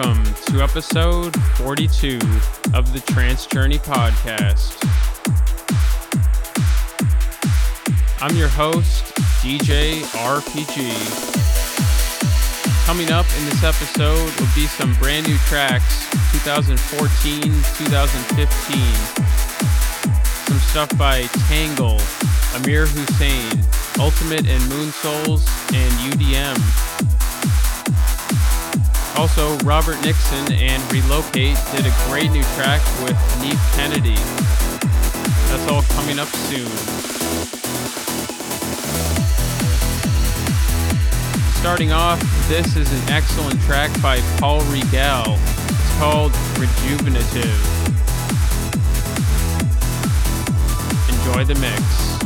Welcome to episode 42 of the Trance Journey podcast. I'm your host, DJ RPG. Coming up in this episode will be some brand new tracks 2014 2015. Some stuff by Tangle, Amir Hussain, Ultimate and Moonsouls, and UDM. Also, Robert Nickson and Re:Locate did a great new track with Neev Kennedy. That's all coming up soon. Starting off, this is an excellent track by Paul Rigel. It's called Rejuvenative. Enjoy the mix.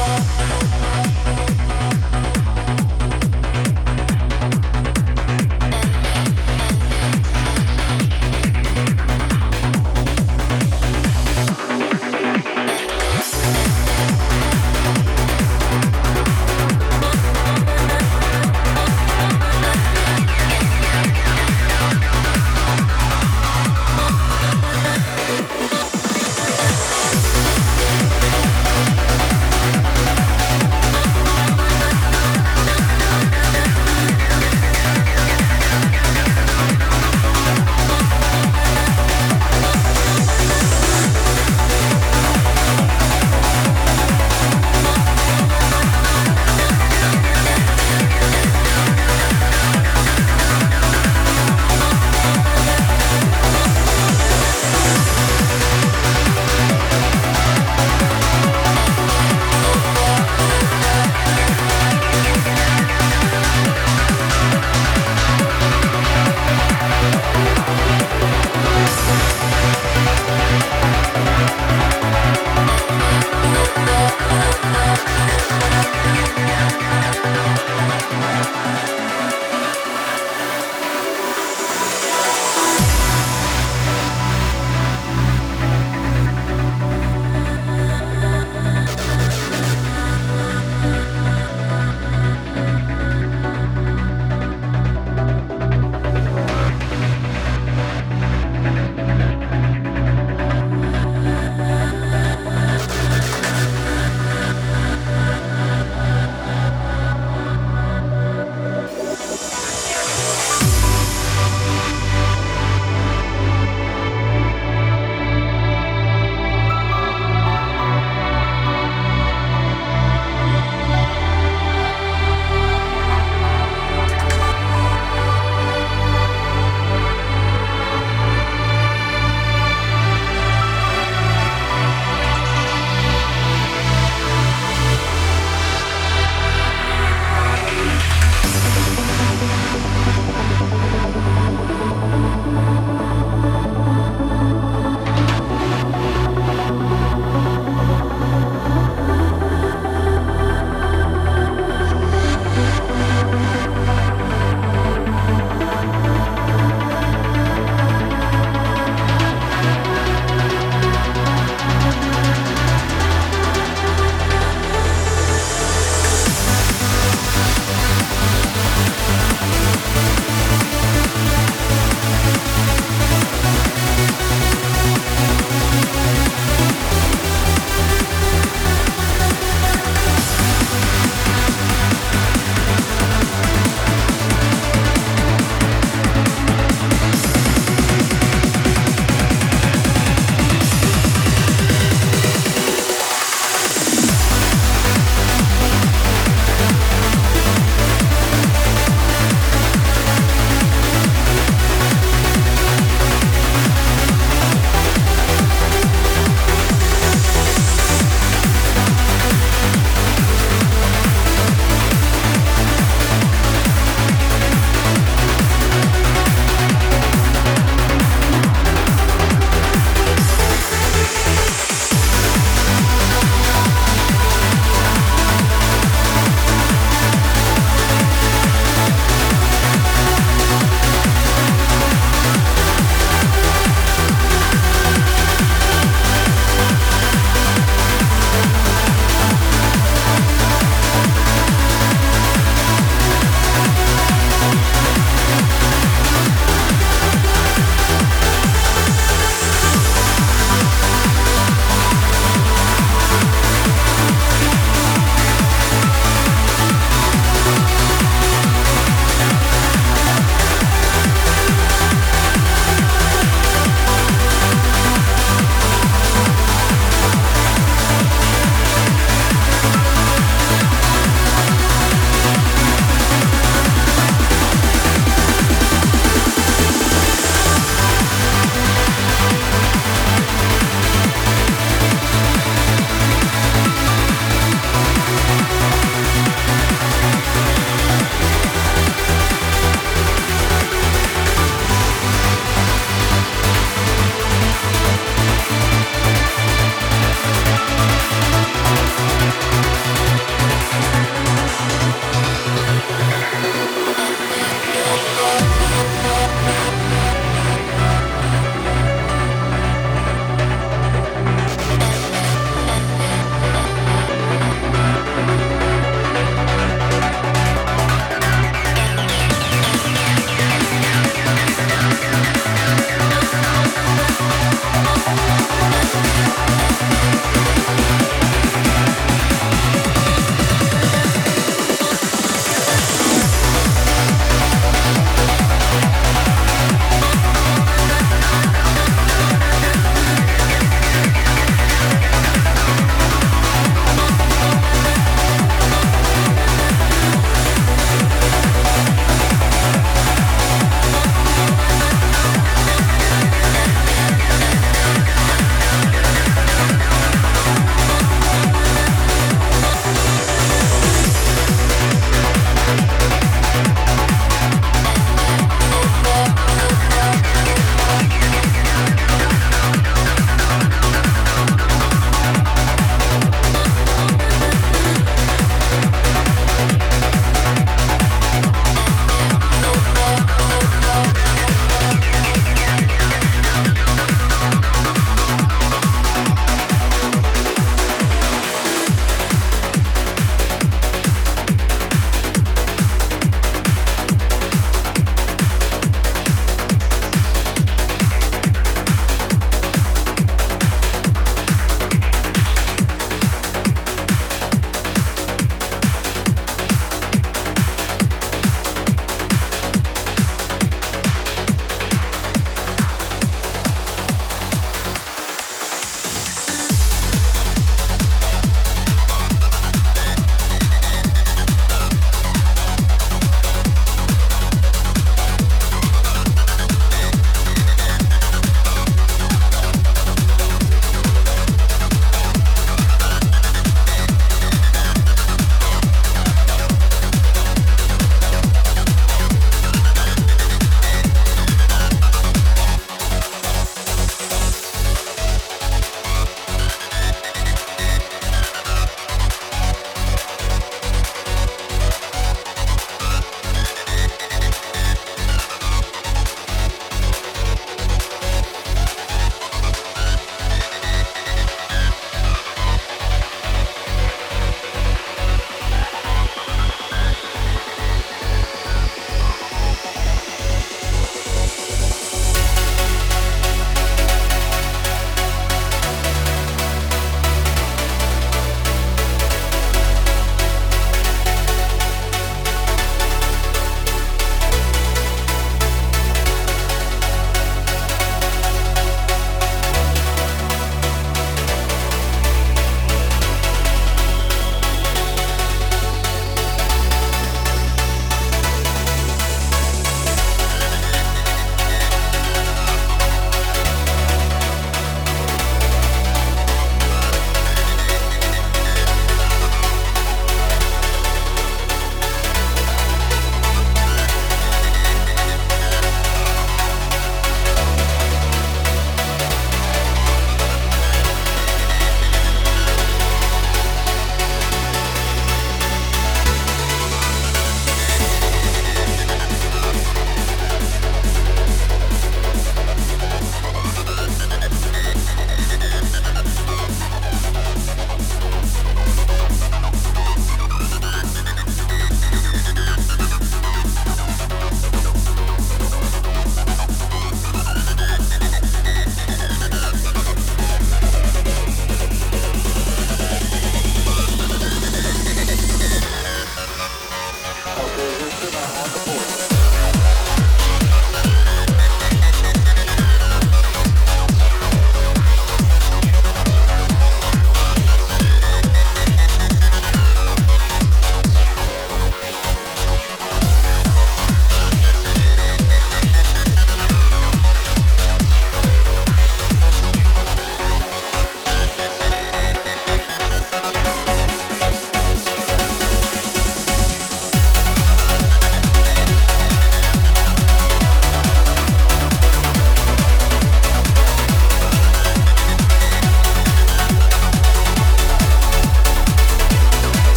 fall